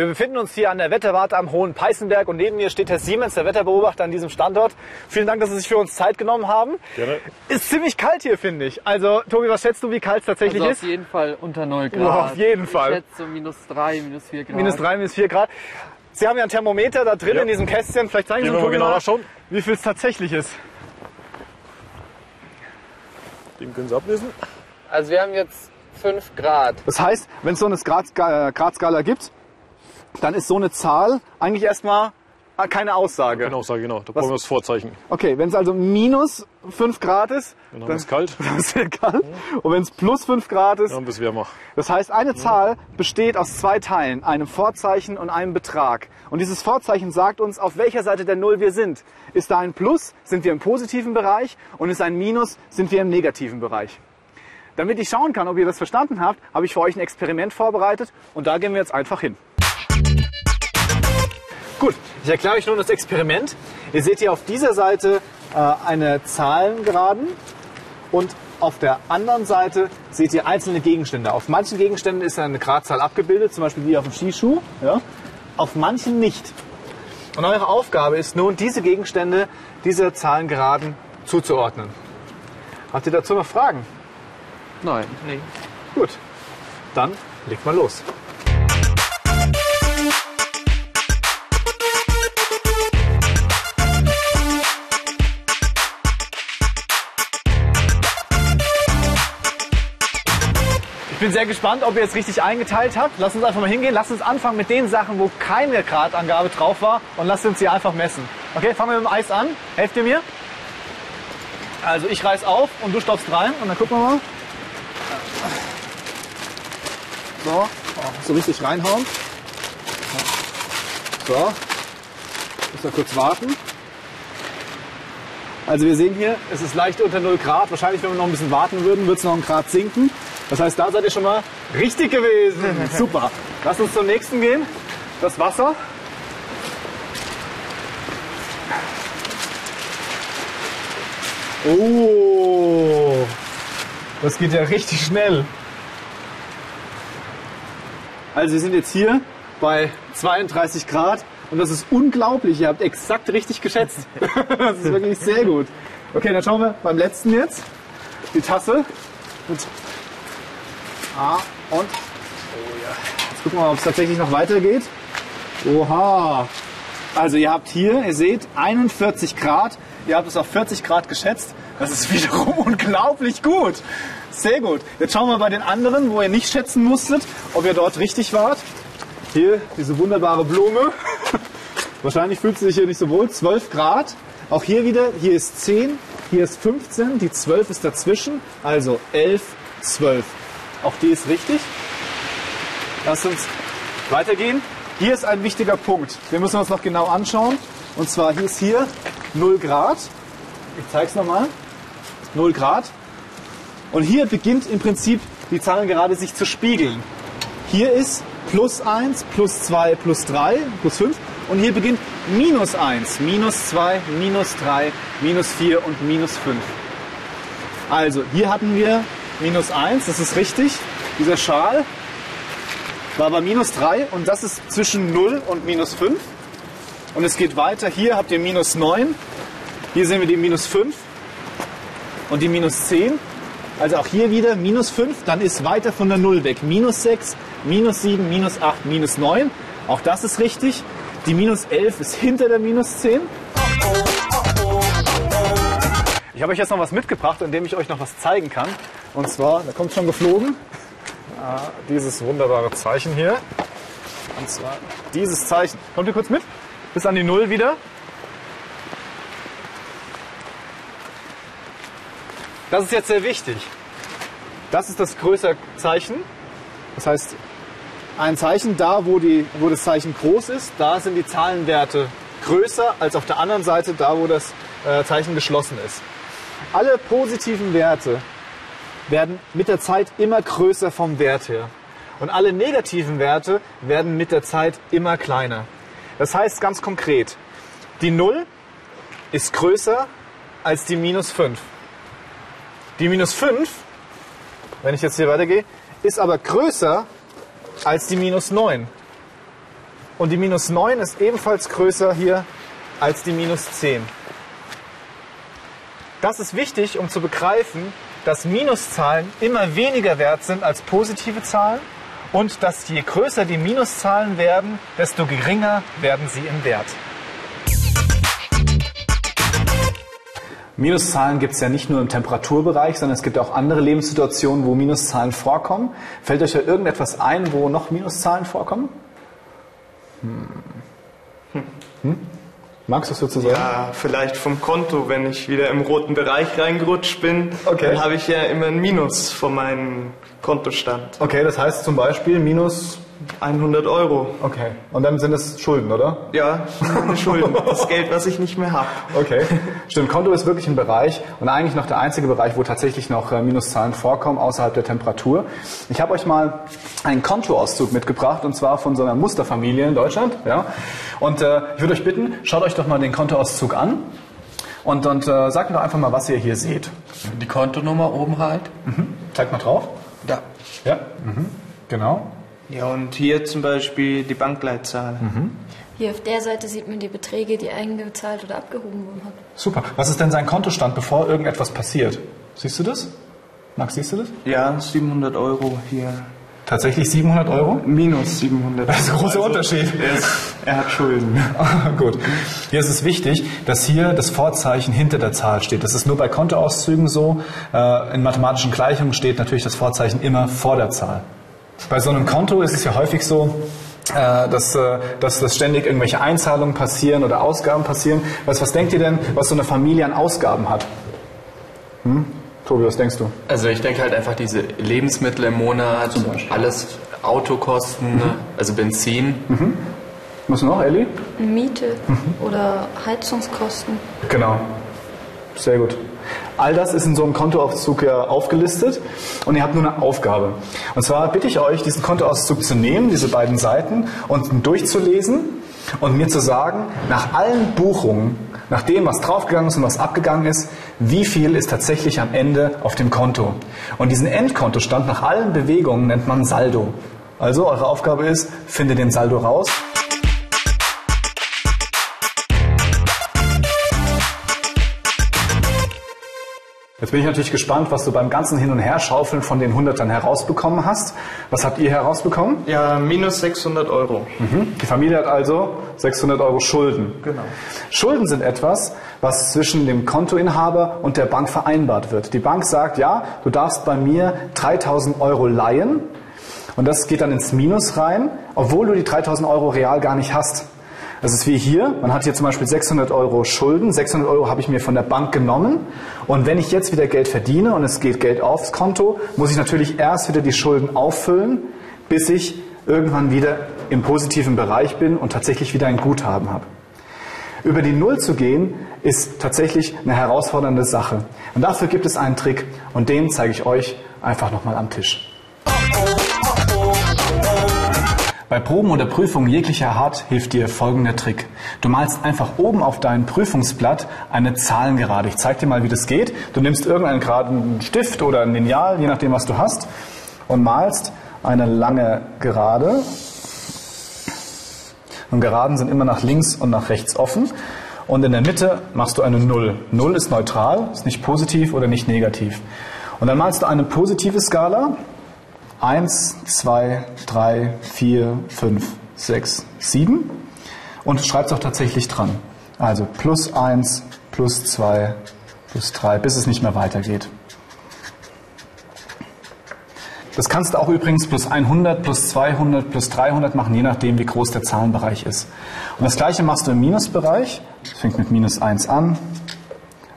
Wir befinden uns hier an der Wetterwarte am Hohen Peißenberg und neben mir steht Herr Siemens, der Wetterbeobachter an diesem Standort. Vielen Dank, dass Sie sich für uns Zeit genommen haben. Gerne. Ist ziemlich kalt hier, finde ich. Also, Tobi, was schätzt du, wie kalt es tatsächlich Also ist? auf jeden Fall unter 0 Grad. Boah, auf jeden Fall. Ich schätze so minus 3, minus 4 Grad. Minus drei, minus vier Grad. Sie haben ja ein Thermometer da drin Ja. in diesem Kästchen. Vielleicht zeigen Sie Gehen uns wir mal Tobi genau mal, nachschauen. wie viel es tatsächlich ist. Den können Sie ablesen. Also wir haben jetzt 5 Grad. Das heißt, wenn es so eine Grad- äh, Gradskala gibt, dann ist so eine Zahl eigentlich erstmal äh, keine Aussage. Keine Aussage, genau. Da brauchen wir das Vorzeichen. Okay, wenn es also minus 5 Grad ist, Dann haben wir es kalt, dann ist es kalt. Und wenn es plus 5 Grad ist, dann wir es wärmer. das heißt, eine Zahl besteht aus zwei Teilen, einem Vorzeichen und einem Betrag. Und dieses Vorzeichen sagt uns, auf welcher Seite der Null wir sind. Ist da ein Plus, sind wir im positiven Bereich und ist ein Minus, sind wir im negativen Bereich. Damit ich schauen kann, ob ihr das verstanden habt, habe ich für euch ein Experiment vorbereitet und da gehen wir jetzt einfach hin. Gut, ich erkläre euch nun das Experiment. Ihr seht hier auf dieser Seite äh, eine Zahlengeraden und auf der anderen Seite seht ihr einzelne Gegenstände. Auf manchen Gegenständen ist eine Gradzahl abgebildet, zum Beispiel wie auf dem Skischuh. Ja? Auf manchen nicht. Und eure Aufgabe ist nun, diese Gegenstände, diese Zahlengeraden zuzuordnen. Habt ihr dazu noch Fragen? Nein. Nee. Gut, dann legt mal los. Bin sehr gespannt, ob ihr es richtig eingeteilt habt. Lasst uns einfach mal hingehen. Lasst uns anfangen mit den Sachen, wo keine Gradangabe drauf war und lasst uns sie einfach messen. Okay, fangen wir mit dem Eis an. Helft ihr mir? Also ich reiß auf und du stopfst rein und dann gucken wir mal. So, oh, so richtig reinhauen. So, muss mal kurz warten. Also wir sehen hier, es ist leicht unter 0 Grad. Wahrscheinlich, wenn wir noch ein bisschen warten würden, wird es noch einen Grad sinken. Das heißt, da seid ihr schon mal richtig gewesen. Super. Lass uns zum nächsten gehen. Das Wasser. Oh, das geht ja richtig schnell. Also wir sind jetzt hier bei 32 Grad und das ist unglaublich. Ihr habt exakt richtig geschätzt. Das ist wirklich sehr gut. Okay, dann schauen wir beim letzten jetzt. Die Tasse. Und, ah, und. Oh ja. Jetzt gucken wir mal, ob es tatsächlich noch weitergeht. Oha. Also ihr habt hier, ihr seht, 41 Grad. Ihr habt es auf 40 Grad geschätzt. Das ist wiederum unglaublich gut. Sehr gut. Jetzt schauen wir bei den anderen, wo ihr nicht schätzen musstet, ob ihr dort richtig wart. Hier diese wunderbare Blume. Wahrscheinlich fühlt sie sich hier nicht so wohl. 12 Grad. Auch hier wieder, hier ist 10, hier ist 15, die 12 ist dazwischen. Also 11, 12. Auch die ist richtig. Lasst uns weitergehen. Hier ist ein wichtiger Punkt. Den müssen wir uns noch genau anschauen. Und zwar hier ist hier 0 Grad. Ich zeige es nochmal. 0 Grad. Und hier beginnt im Prinzip die Zahl gerade sich zu spiegeln. Hier ist plus 1, plus 2, plus 3, plus 5. Und hier beginnt minus 1, minus 2, minus 3, minus 4 und minus 5. Also hier hatten wir minus 1, das ist richtig. Dieser Schal war bei minus 3 und das ist zwischen 0 und minus 5. Und es geht weiter. Hier habt ihr minus 9. Hier sehen wir die minus 5 und die minus 10. Also auch hier wieder minus 5, dann ist weiter von der 0 weg. Minus 6, minus 7, minus 8, minus 9. Auch das ist richtig. Die minus 11 ist hinter der minus 10. Ich habe euch jetzt noch was mitgebracht, in dem ich euch noch was zeigen kann. Und zwar, da kommt schon geflogen, ah, dieses wunderbare Zeichen hier. Und zwar dieses Zeichen. Kommt ihr kurz mit? Bis an die Null wieder. Das ist jetzt sehr wichtig. Das ist das größere Zeichen. Das heißt, ein Zeichen da, wo, die, wo das Zeichen groß ist, da sind die Zahlenwerte größer als auf der anderen Seite, da wo das äh, Zeichen geschlossen ist. Alle positiven Werte werden mit der Zeit immer größer vom Wert her. Und alle negativen Werte werden mit der Zeit immer kleiner. Das heißt ganz konkret, die 0 ist größer als die minus 5. Die minus 5, wenn ich jetzt hier weitergehe, ist aber größer als die minus 9. Und die minus 9 ist ebenfalls größer hier als die minus 10. Das ist wichtig, um zu begreifen, dass Minuszahlen immer weniger wert sind als positive Zahlen und dass je größer die Minuszahlen werden, desto geringer werden sie im Wert. Minuszahlen gibt es ja nicht nur im Temperaturbereich, sondern es gibt auch andere Lebenssituationen, wo Minuszahlen vorkommen. Fällt euch da irgendetwas ein, wo noch Minuszahlen vorkommen? Hm. Hm? Magst du es sozusagen? Ja, vielleicht vom Konto, wenn ich wieder im roten Bereich reingerutscht bin, Okay. dann habe ich ja immer ein Minus von meinem Kontostand. Okay, das heißt zum Beispiel minus. 100 Euro. Okay. Und dann sind es Schulden, oder? Ja, Schulden. Das Geld, was ich nicht mehr habe. Okay. Stimmt, Konto ist wirklich ein Bereich und eigentlich noch der einzige Bereich, wo tatsächlich noch äh, Minuszahlen vorkommen, außerhalb der Temperatur. Ich habe euch mal einen Kontoauszug mitgebracht und zwar von so einer Musterfamilie in Deutschland. Ja. Und äh, ich würde euch bitten, schaut euch doch mal den Kontoauszug an und, und äh, sagt mir doch einfach mal, was ihr hier seht. Die Kontonummer oben halt. Zeigt mal drauf. Da. Ja. Mhm. Genau. Ja, und hier zum Beispiel die Bankleitzahl. Hier auf der Seite sieht man die Beträge, die eingezahlt oder abgehoben wurden. Super. Was ist denn sein Kontostand, bevor irgendetwas passiert? Siehst du das? Max, siehst du das? Ja, 700 Euro hier. Tatsächlich 700 Euro? Minus 700 Das ist ein großer Also, Unterschied. Er, ist, er hat Schulden. Gut. Hier ist es wichtig, dass hier das Vorzeichen hinter der Zahl steht. Das ist nur bei Kontoauszügen so. Äh, In mathematischen Gleichungen steht natürlich das Vorzeichen immer vor der Zahl. Bei so einem Konto ist es ja häufig so, äh, dass, äh, dass, dass ständig irgendwelche Einzahlungen passieren oder Ausgaben passieren. Was, was denkt ihr denn, was so eine Familie an Ausgaben hat? Hm? Tobi, was denkst du? Also ich denke halt einfach diese Lebensmittel im Monat, alles Autokosten, also Benzin. Was noch, Elli? Miete oder Heizungskosten. Genau. Sehr gut. All das ist in so einem Kontoauszug ja aufgelistet und ihr habt nur eine Aufgabe. Und zwar bitte ich euch, diesen Kontoauszug zu nehmen, diese beiden Seiten, und durchzulesen und mir zu sagen, nach allen Buchungen, nach dem, was draufgegangen ist und was abgegangen ist, wie viel ist tatsächlich am Ende auf dem Konto. Und diesen Endkontostand nach allen Bewegungen nennt man Saldo. Also eure Aufgabe ist, finde den Saldo raus. Jetzt bin ich natürlich gespannt, was du beim ganzen Hin- und Herschaufeln von den Hundertern herausbekommen hast. Was habt ihr herausbekommen? Ja, minus 600 Euro. Die Familie hat also 600 Euro Schulden. Genau. Schulden sind etwas, was zwischen dem Kontoinhaber und der Bank vereinbart wird. Die Bank sagt, ja, du darfst bei mir 3000 Euro leihen und das geht dann ins Minus rein, obwohl du die 3000 Euro real gar nicht hast. Das ist wie hier, man hat hier zum Beispiel 600 Euro Schulden, 600 Euro habe ich mir von der Bank genommen und wenn ich jetzt wieder Geld verdiene und es geht Geld aufs Konto, muss ich natürlich erst wieder die Schulden auffüllen, bis ich irgendwann wieder im positiven Bereich bin und tatsächlich wieder ein Guthaben habe. Über die Null zu gehen, ist tatsächlich eine herausfordernde Sache. Und dafür gibt es einen Trick und den zeige ich euch einfach nochmal am Tisch. Bei Proben oder Prüfungen jeglicher Art hilft dir folgender Trick. Du malst einfach oben auf dein Prüfungsblatt eine Zahlengerade. Ich zeige dir mal, wie das geht. Du nimmst irgendeinen geraden Stift oder ein Lineal, je nachdem, was du hast, und malst eine lange Gerade. Und Geraden sind immer nach links und nach rechts offen. Und in der Mitte machst du eine Null. Null ist neutral, ist nicht positiv oder nicht negativ. Und dann malst du eine positive Skala. Eins, zwei, drei, vier, fünf, sechs, sieben. Und schreibst auch tatsächlich dran. Also plus eins, plus zwei, plus drei, bis es nicht mehr weitergeht. Das kannst du auch übrigens plus 100, plus 200, plus 300 machen, je nachdem, wie groß der Zahlenbereich ist. Und das gleiche machst du im Minusbereich. Es fängt mit minus 1 an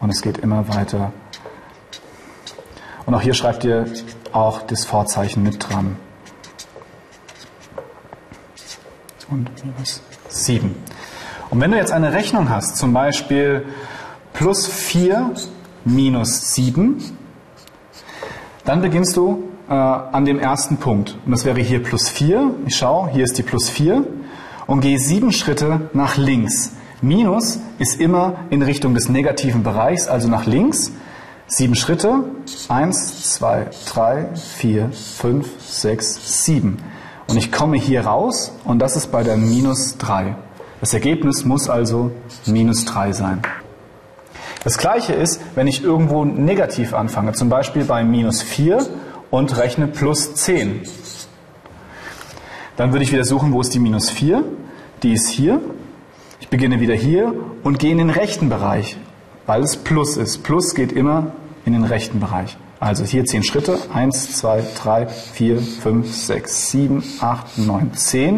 und es geht immer weiter. Und auch hier schreibt ihr auch das Vorzeichen mit dran. Und minus 7. Und wenn du jetzt eine Rechnung hast, zum Beispiel plus 4 minus 7, dann beginnst du äh, an dem ersten Punkt. Und das wäre hier plus 4. Ich schaue, hier ist die plus 4. Und gehe sieben Schritte nach links. Minus ist immer in Richtung des negativen Bereichs, also nach links. Sieben Schritte. Eins, zwei, drei, vier, fünf, sechs, sieben. Und ich komme hier raus und das ist bei der minus 3. Das Ergebnis muss also minus 3 sein. Das gleiche ist, wenn ich irgendwo negativ anfange, zum Beispiel bei minus 4 und rechne plus 10. Dann würde ich wieder suchen, wo ist die minus 4? Die ist hier. Ich beginne wieder hier und gehe in den rechten Bereich, weil es plus ist. Plus geht immer in den rechten Bereich. Also hier 10 Schritte. 1, 2, 3, 4, 5, 6, 7, 8, 9, 10.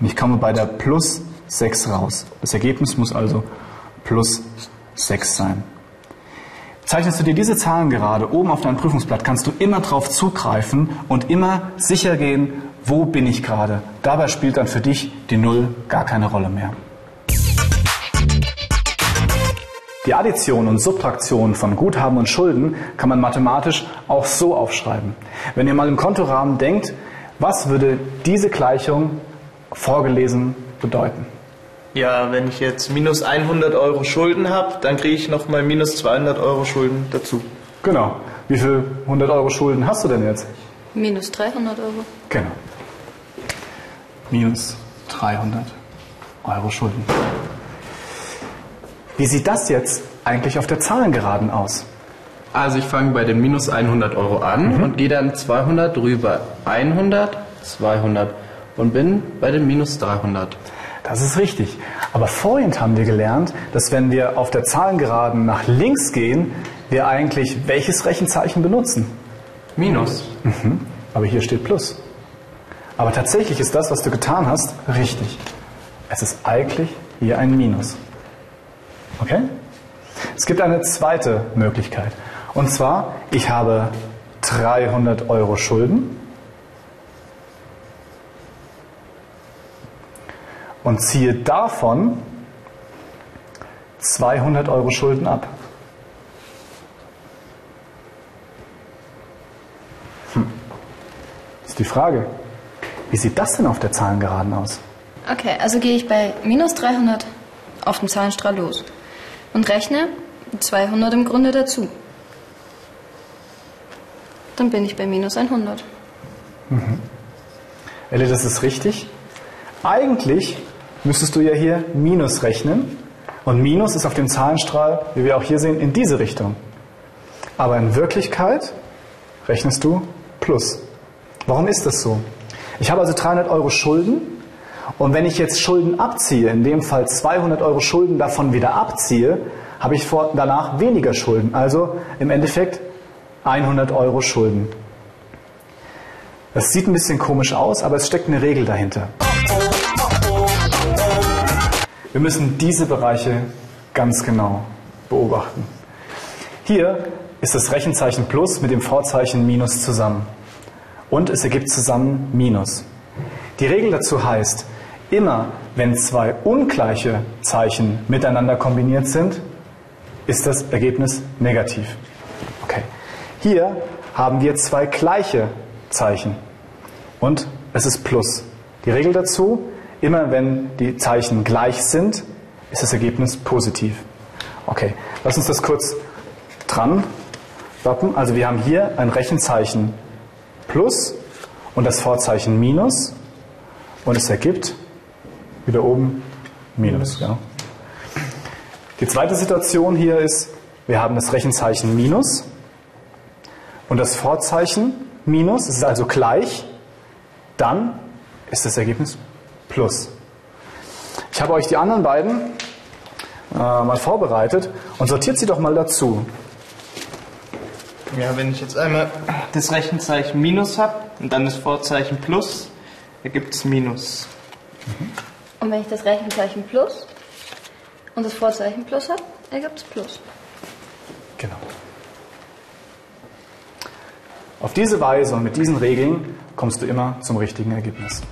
Und ich komme bei der plus 6 raus. Das Ergebnis muss also plus 6 sein. Zeichnest du dir diese Zahlen gerade oben auf dein Prüfungsblatt, kannst du immer drauf zugreifen und immer sicher gehen, wo bin ich gerade. Dabei spielt dann für dich die Null gar keine Rolle mehr. Die Addition und Subtraktion von Guthaben und Schulden kann man mathematisch auch so aufschreiben. Wenn ihr mal im Kontorahmen denkt, was würde diese Gleichung vorgelesen bedeuten? Ja, wenn ich jetzt minus 100 Euro Schulden habe, dann kriege ich nochmal minus 200 Euro Schulden dazu. Genau. Wie viel 100 Euro Schulden hast du denn jetzt? Minus 300 Euro. Genau. Minus 300 Euro Schulden. Wie sieht das jetzt eigentlich auf der Zahlengeraden aus? Also ich fange bei den minus 100 Euro an und gehe dann 200 drüber 100, 200 und bin bei den minus 300. Das ist richtig. Aber vorhin haben wir gelernt, dass wenn wir auf der Zahlengeraden nach links gehen, wir eigentlich welches Rechenzeichen benutzen? Minus. Aber hier steht Plus. Aber tatsächlich ist das, was du getan hast, richtig. Es ist eigentlich hier ein Minus. Okay? Es gibt eine zweite Möglichkeit. Und zwar, ich habe 300 Euro Schulden und ziehe davon 200 Euro Schulden ab. Hm. Ist die Frage. Wie sieht das denn auf der Zahlengeraden aus? Okay, also gehe ich bei minus 300 auf dem Zahlenstrahl los und rechne 200 im Grunde dazu. Dann bin ich bei minus 100. Ellie, das ist richtig. Eigentlich müsstest du ja hier Minus rechnen. Und Minus ist auf dem Zahlenstrahl, wie wir auch hier sehen, in diese Richtung. Aber in Wirklichkeit rechnest du Plus. Warum ist das so? Ich habe also 300 Euro Schulden. Und wenn ich jetzt Schulden abziehe, in dem Fall 200 Euro Schulden davon wieder abziehe, habe ich vor, danach weniger Schulden. Also im Endeffekt 100 Euro Schulden. Das sieht ein bisschen komisch aus, aber es steckt eine Regel dahinter. Wir müssen diese Bereiche ganz genau beobachten. Hier ist das Rechenzeichen Plus mit dem Vorzeichen Minus zusammen. Und es ergibt zusammen Minus. Die Regel dazu heißt, immer wenn zwei ungleiche Zeichen miteinander kombiniert sind, ist das Ergebnis negativ. Okay. Hier haben wir zwei gleiche Zeichen und es ist Plus. Die Regel dazu, immer wenn die Zeichen gleich sind, ist das Ergebnis positiv. Okay, lass uns das kurz dran wappen. Also wir haben hier ein Rechenzeichen Plus und das Vorzeichen Minus und es ergibt wieder oben Minus. Ja. Die zweite Situation hier ist, wir haben das Rechenzeichen Minus und das Vorzeichen Minus, es ist also gleich, dann ist das Ergebnis Plus. Ich habe euch die anderen beiden äh, mal vorbereitet und sortiert sie doch mal dazu. Ja, wenn ich jetzt einmal das Rechenzeichen Minus habe und dann das Vorzeichen Plus, ergibt es Minus. Und wenn ich das Rechenzeichen Plus und das Vorzeichen Plus habe, ergibt es Plus. Genau. Auf diese Weise und mit diesen Regeln kommst du immer zum richtigen Ergebnis.